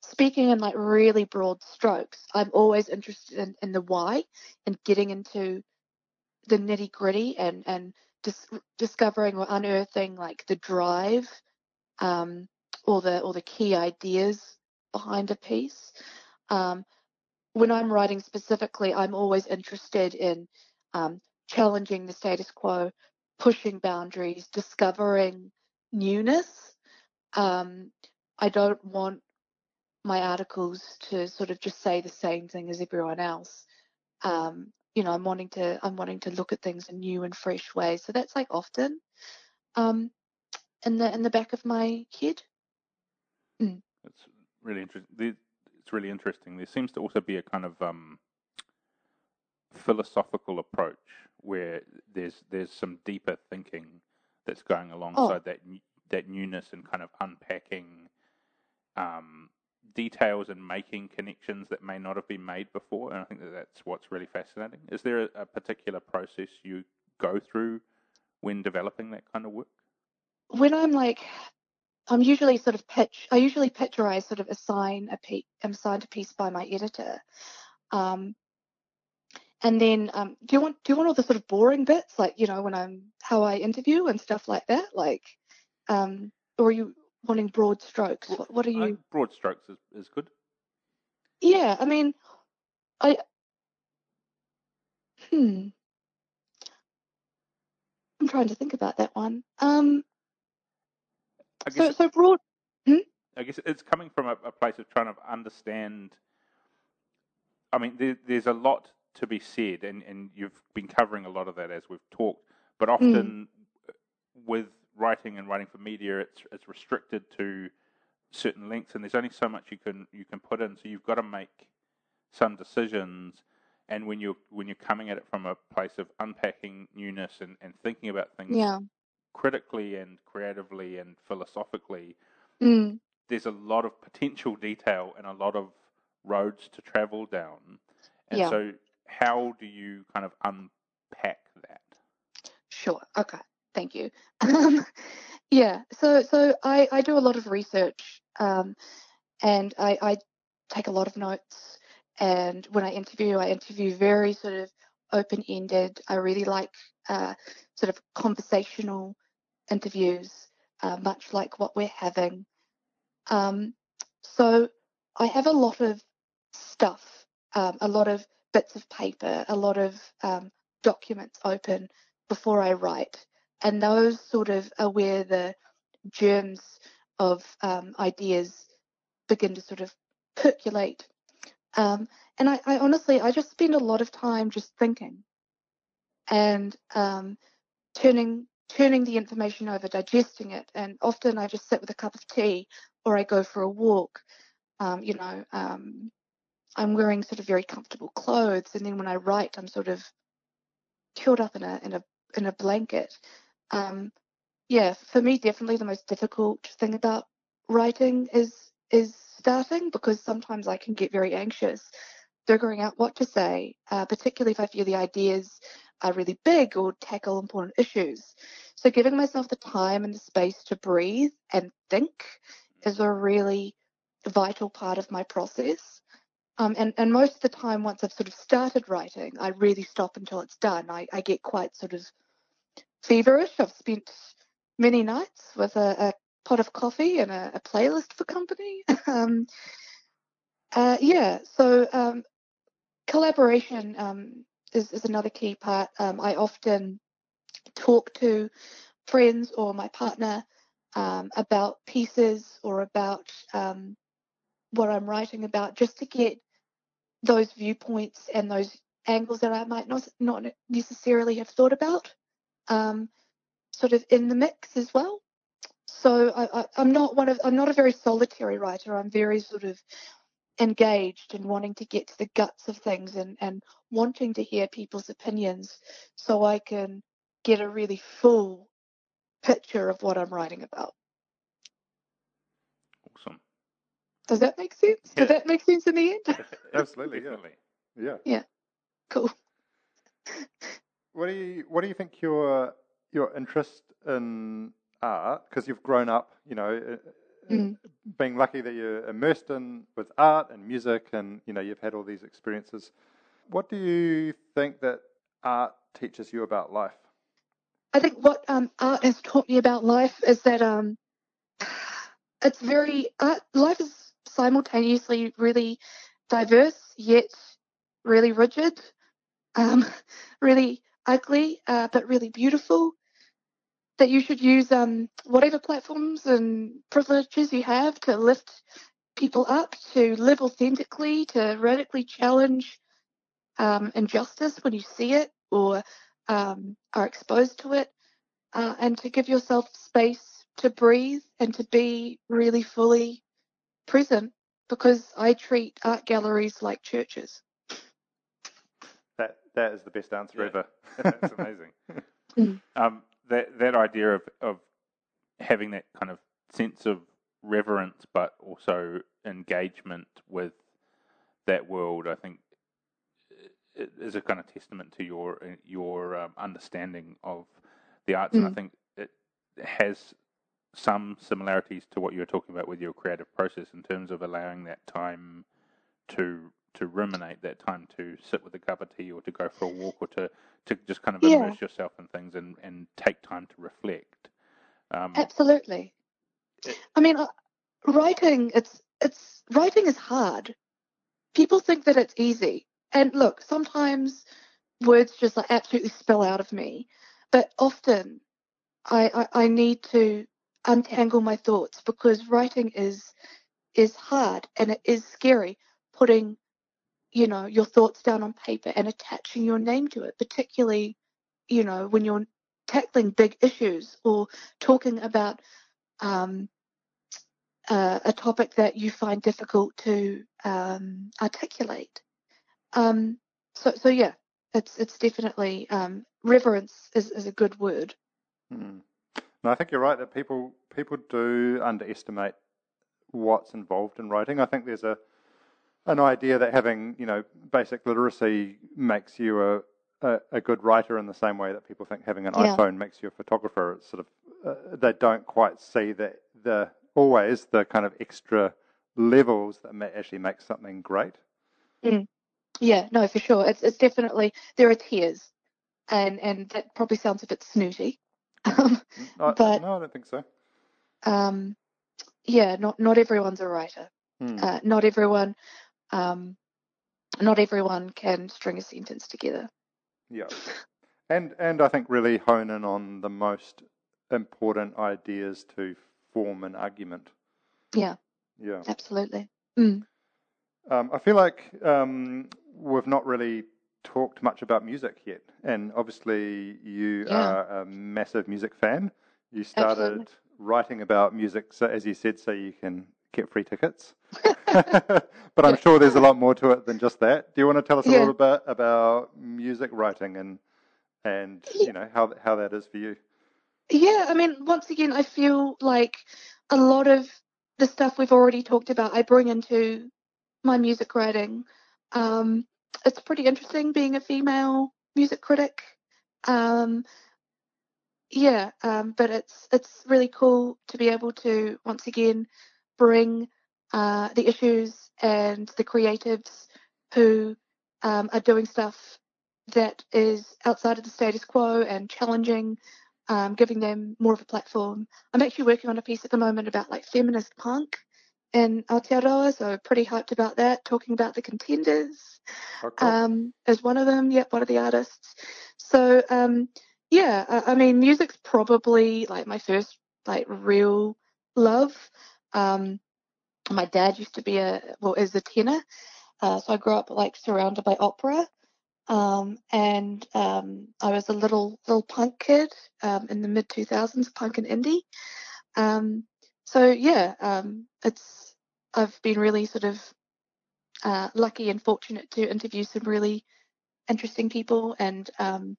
speaking in like really broad strokes, I'm always interested in, in the why and getting into the nitty gritty and and dis- discovering or unearthing like the drive um, or the or the key ideas behind a piece. Um, when I'm writing specifically, I'm always interested in um, challenging the status quo, pushing boundaries, discovering newness. Um, I don't want my articles to sort of just say the same thing as everyone else. Um, you know, I'm wanting to I'm wanting to look at things in new and fresh ways. So that's like often um, in the in the back of my head. Mm. That's really interesting. It's really interesting. There seems to also be a kind of um, philosophical approach where there's there's some deeper thinking that's going alongside oh. that that newness and kind of unpacking um, details and making connections that may not have been made before. And I think that that's what's really fascinating. Is there a, a particular process you go through when developing that kind of work? When I'm like, I'm usually sort of pitch. I usually pitch or I sort of assign a piece. I'm assigned a piece by my editor. Um, and then, um, do you want do you want all the sort of boring bits, like you know, when I'm how I interview and stuff like that, like, um, or are you wanting broad strokes? What, what are you? broad strokes is, is good. Yeah, I mean, I. Hmm. I'm trying to think about that one. Um. so so broad. Hmm? I guess it's coming from a, a, place of trying to understand. I mean, there, there's a lot to be said, and, and you've been covering a lot of that as we've talked. But often, mm. with writing and writing for media, it's it's restricted to certain lengths, and there's only so much you can you can put in. So you've got to make some decisions. And when you're when you're coming at it from a place of unpacking newness and, and thinking about things yeah. critically and creatively and philosophically, mm. there's a lot of potential detail and a lot of roads to travel down. And yeah. so, how do you kind of unpack that? Sure. Okay. Thank you. Um, yeah. So so I, I do a lot of research um, and I, I take a lot of notes. And when I interview, I interview very sort of open ended. I really like uh, sort of conversational interviews, uh, much like what we're having. Um, so I have a lot of stuff, um, a lot of bits of paper, a lot of um, documents open before I write and those sort of are where the germs of um, ideas begin to sort of percolate. Um, and I, I, honestly, I just spend a lot of time just thinking and um, turning turning the information over, digesting it. And often I just sit with a cup of tea or I go for a walk. Um, you know, um, I'm wearing sort of very comfortable clothes, and then when I write, I'm sort of curled up in a in a in a blanket. Um, yeah, for me, definitely the most difficult thing about writing is is starting because sometimes I can get very anxious figuring out what to say, uh, particularly if I feel the ideas are really big or tackle important issues. So giving myself the time and the space to breathe and think is a really vital part of my process. Um, and, and most of the time, once I've sort of started writing, I really stop until it's done. I, I get quite sort of feverish. I've spent many nights with a, a pot of coffee and a, a playlist for company. um, uh, yeah, so um, collaboration um, is, is, another key part. Um, I often talk to friends or my partner um, about pieces or about what I'm writing about just to get those viewpoints and those angles that I might not not necessarily have thought about, um, sort of in the mix as well. So I, am not one of I'm not a very solitary writer. I'm very sort of engaged and wanting to get to the guts of things and, and wanting to hear people's opinions so I can get a really full picture of what I'm writing about. Awesome. Does that make sense? Yeah. Did that make sense in the end? Absolutely, Definitely. yeah. Yeah. Cool. What do you what do you think your your interest in art because you've grown up, you know, uh, mm. being lucky that you're immersed in with art and music, and you know you've had all these experiences. What do you think that art teaches you about life? I think what um, art has taught me about life is that um, it's very art. Life is simultaneously really diverse yet really rigid, um, really ugly, uh, but really beautiful that you should use um, whatever platforms and privileges you have to lift people up, to live authentically, to radically challenge um, injustice when you see it or um, are exposed to it, uh, and to give yourself space to breathe and to be really fully present because I treat art galleries like churches. That that is the best answer yeah. ever. That's amazing. Mm. um, that that idea of of having that kind of sense of reverence, but also engagement with that world, I think is a kind of testament to your your um, understanding of the arts, mm. and I mm. think it has some similarities to what you were talking about with your creative process in terms of allowing that time to to ruminate, that time to sit with a cup of tea or to go for a walk or to, to just kind of yeah. immerse yourself in things and, and take time to reflect. Um, Absolutely. It, I mean, uh, writing it's it's writing is hard. People think that it's easy, and look, sometimes words just like absolutely spill out of me, but often I, I, I need to untangle my thoughts because writing is is hard and it is scary putting you know, your thoughts down on paper and attaching your name to it, particularly, you know, when you're tackling big issues or talking about um, uh, a topic that you find difficult to um, articulate. Um, so, so yeah, it's it's definitely um, reverence is, is a good word. Hmm. No, I think you're right that people people do underestimate what's involved in writing. I think there's a an idea that having you know basic literacy makes you a, a, a good writer in the same way that people think having an yeah. iPhone makes you a photographer. It's sort of uh, they don't quite see that the always the kind of extra levels that may actually make something great. Mm. Yeah, no, for sure. It's it's definitely there are tiers, and and that probably sounds a bit snooty, um, no, but no, I don't think so. Um, yeah, not not everyone's a writer. Hmm. Uh, not everyone um, not everyone can string a sentence together. Yeah. And and I think really hone in on the most important ideas to form an argument. Yeah. Yeah. Absolutely. Mm. Um, I feel like um, we've not really talked much about music yet, and obviously you yeah. are a massive music fan. You started Absolutely. writing about music, so as you said, so you can get free tickets. but I'm sure there's a lot more to it than just that. Do you want to tell us a yeah. little bit about music writing and and you know how how that is for you? Yeah, I mean, once again, I feel like a lot of the stuff we've already talked about, I bring into my music writing. Um, it's pretty interesting being a female music critic. Um, yeah, um, but it's it's really cool to be able to once again bring uh, the issues and the creatives who um, are doing stuff that is outside of the status quo and challenging, um, giving them more of a platform. I'm actually working on a piece at the moment about like feminist punk in Aotearoa, so pretty hyped about that, talking about the contenders oh, cool. um, as one of them, yep, one of the artists. So, um, yeah, I, I mean, music's probably like my first like real love. Um, my dad used to be a well is a tenor, Uh, so I grew up like surrounded by opera. Um, and um, I was a little little punk kid um, in the mid 2000s, punk and indie. So yeah, um, it's I've been really sort of uh, lucky and fortunate to interview some really interesting people and um,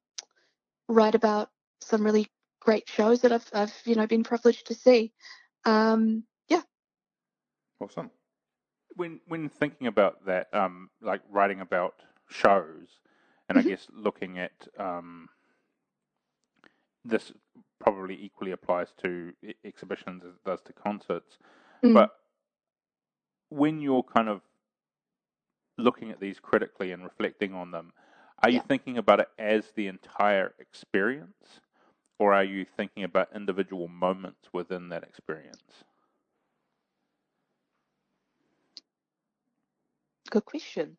write about some really great shows that I've, I've you know been privileged to see. Um, yeah. Awesome. When when thinking about that, um, like writing about shows, and Mm-hmm. I guess looking at um, this probably equally applies to e- exhibitions as it does to concerts. Mm. But when you're kind of looking at these critically and reflecting on them, are you thinking about it as the entire experience, or are you thinking about individual moments within that experience? Good question.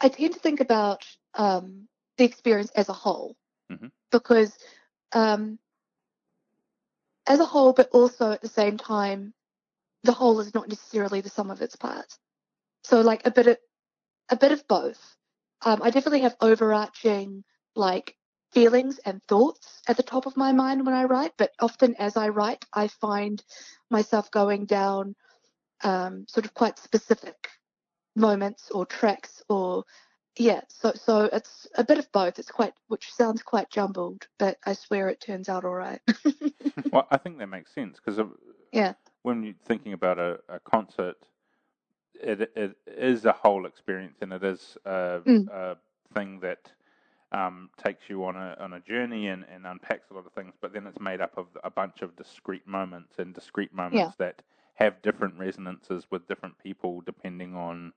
I tend to think about um, the experience as a whole Mhm. because, um, as a whole, but also at the same time, the whole is not necessarily the sum of its parts. So, like a bit of a bit of both. Um, I definitely have overarching like feelings and thoughts at the top of my mind when I write, but often as I write, I find myself going down um, sort of quite specific moments or tracks or yeah so so it's a bit of both it's quite which sounds quite jumbled but i swear it turns out all right well, I think that makes sense because Yeah. when you're thinking about a, a concert, it it is a whole experience and it is a, Mm. a thing that um, takes you on a on a journey and, and unpacks a lot of things. But then it's made up of a bunch of discrete moments and discrete moments that have different resonances with different people depending on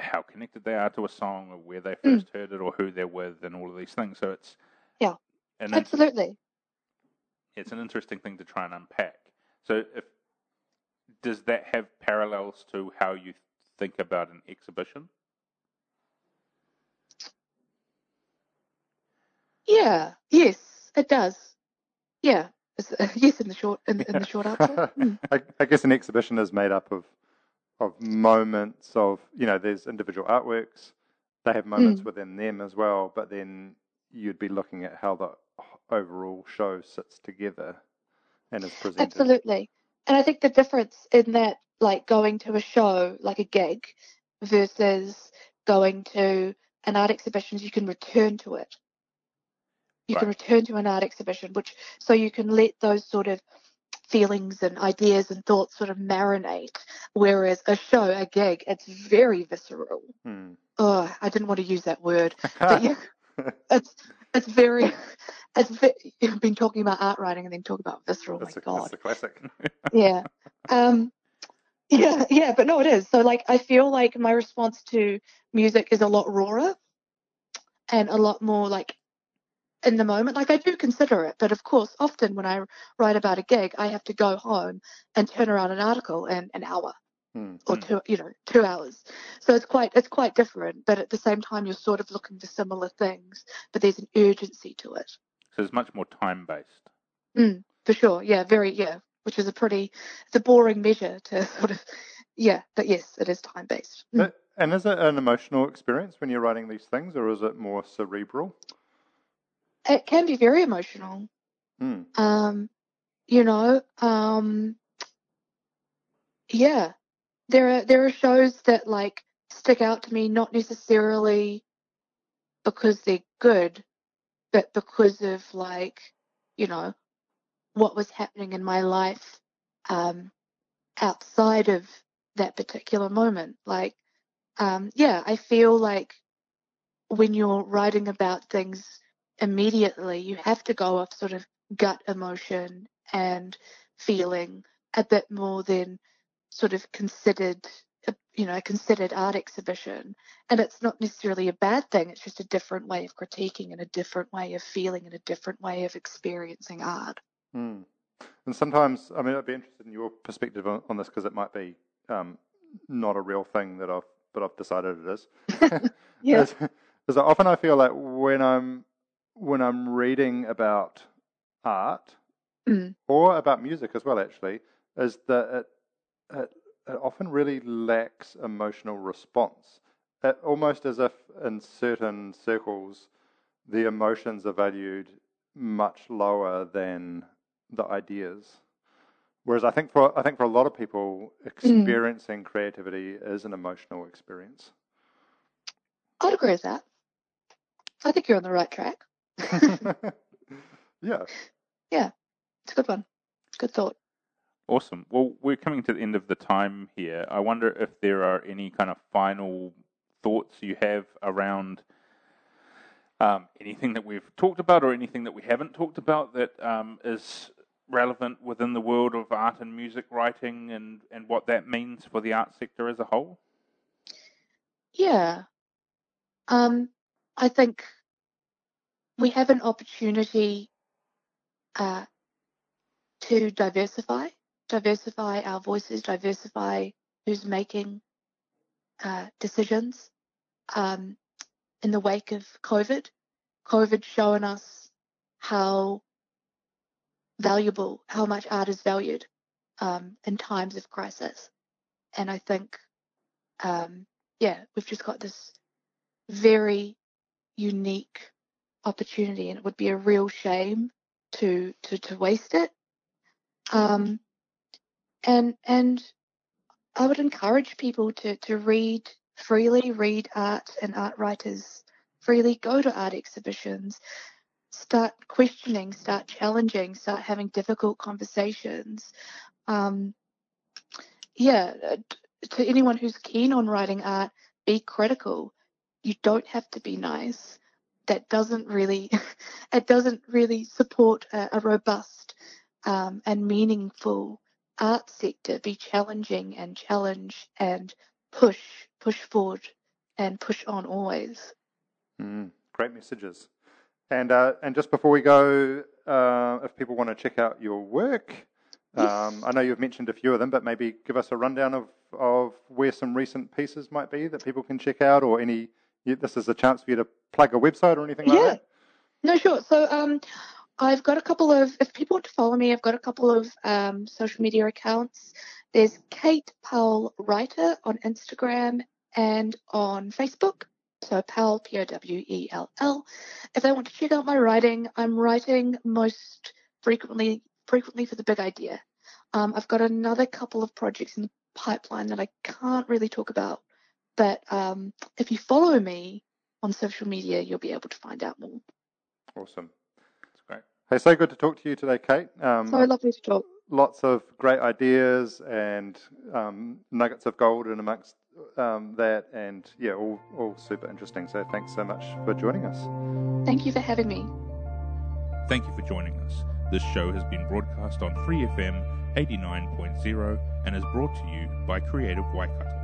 how connected they are to a song or where they Mm. first heard it or who they're with and all of these things. So it's Yeah. an int- absolutely it's an interesting thing to try and unpack. So, if does that have parallels to how you think about an exhibition? yeah yes it does yeah yes in the short in, in the short answer Mm. I, I guess an exhibition is made up of of moments of you know there's individual artworks they have moments Mm. within them as well but then you'd be looking at how the overall show sits together and is presented Absolutely. And I think the difference in that, like going to a show, like a gig, versus going to an art exhibition, is you can return to it. You can return to an art exhibition, which so you can let those sort of feelings and ideas and thoughts sort of marinate. Whereas a show, a gig, it's very visceral. Hmm. Oh, I didn't want to use that word, but yeah, it's it's very. It's ve- I've been talking about art writing and then talking about visceral. that's, my a, God that's a classic yeah um yeah yeah but no it is so like i feel like my response to music is a lot rawer and a lot more like in the moment like i do consider it but of course often when i write about a gig i have to go home and turn around an article in an hour Hmm. or Hmm. two you know two hours so it's quite it's quite different but at the same time you're sort of looking for similar things but there's an urgency to it So it's much more time based. for sure. Yeah, very yeah, which is a pretty it's a boring measure to sort of yeah, but yes, it is time based. But- and is it an emotional experience when you're writing these things or is it more cerebral It can be very emotional. Hmm. Um, you know, um, yeah, there are there are shows that like stick out to me not necessarily because they're good, but because of like you know what was happening in my life um, outside of that particular moment. Like, um, yeah, I feel like when you're writing about things immediately, you have to go off sort of gut emotion and feeling a bit more than sort of considered, uh, you know, a considered art exhibition. And it's not necessarily a bad thing. It's just a different way of critiquing and a different way of feeling and a different way of experiencing art. Hmm. And sometimes, I mean, I'd be interested in your perspective on, on this because it might be um, not a real thing that I've, but I've decided it is. Yeah. is, is often I feel like when I'm when I'm reading about art Mm. or about music as well, actually, is that it, it it often really lacks emotional response. It, almost as if in certain circles, the emotions are valued much lower than the ideas. Whereas I think for I think for a lot of people, experiencing mm. creativity is an emotional experience. I'd agree with that. I think you're on the right track. yeah. Yeah, it's a good one. Good thought. Awesome. Well, we're coming to the end of the time here. I wonder if there are any kind of final thoughts you have around um, anything that we've talked about or anything that we haven't talked about that um, is relevant within the world of art and music writing and, and what that means for the art sector as a whole? Yeah. Um, I think we have an opportunity uh, to diversify, diversify our voices, diversify who's making uh, decisions. Um, in the wake of COVID, COVID showing us how valuable, how much art is valued um, in times of crisis. And I think, um, yeah, we've just got this very unique opportunity, and it would be a real shame to to to waste it. Um, and and I would encourage people to to read freely, read art and art writers freely, go to art exhibitions, start questioning, start challenging, start having difficult conversations. Um, yeah, to anyone who's keen on writing art, be critical. You don't have to be nice. That doesn't really, it doesn't really support a, a robust um, and meaningful art sector. Be challenging and challenge and push, push forward and push on always. Mm, great messages. And uh, and just before we go, uh, if people want to check out your work, um, I know you've mentioned a few of them, but maybe give us a rundown of, of where some recent pieces might be that people can check out, or any. This is a chance for you to plug a website or anything like yeah. that. No, sure. So um, I've got a couple of. If people want to follow me, I've got a couple of um, social media accounts. There's Kate Powell Writer on Instagram and on Facebook. So Powell, P-O-W-E-L-L. If they want to check out my writing, I'm writing most frequently frequently for the big idea. Um, I've got another couple of projects in the pipeline that I can't really talk about, but um, if you follow me on social media, you'll be able to find out more. Awesome. That's great. Hey, so good to talk to you today, Kate. Um, so lovely to talk. Lots of great ideas and um, nuggets of gold in amongst um, that, and yeah, all, all super interesting. So thanks so much for joining us. Thank you for having me. Thank you for joining us. This show has been broadcast on Free FM 89.0 and is brought to you by Creative Waikato.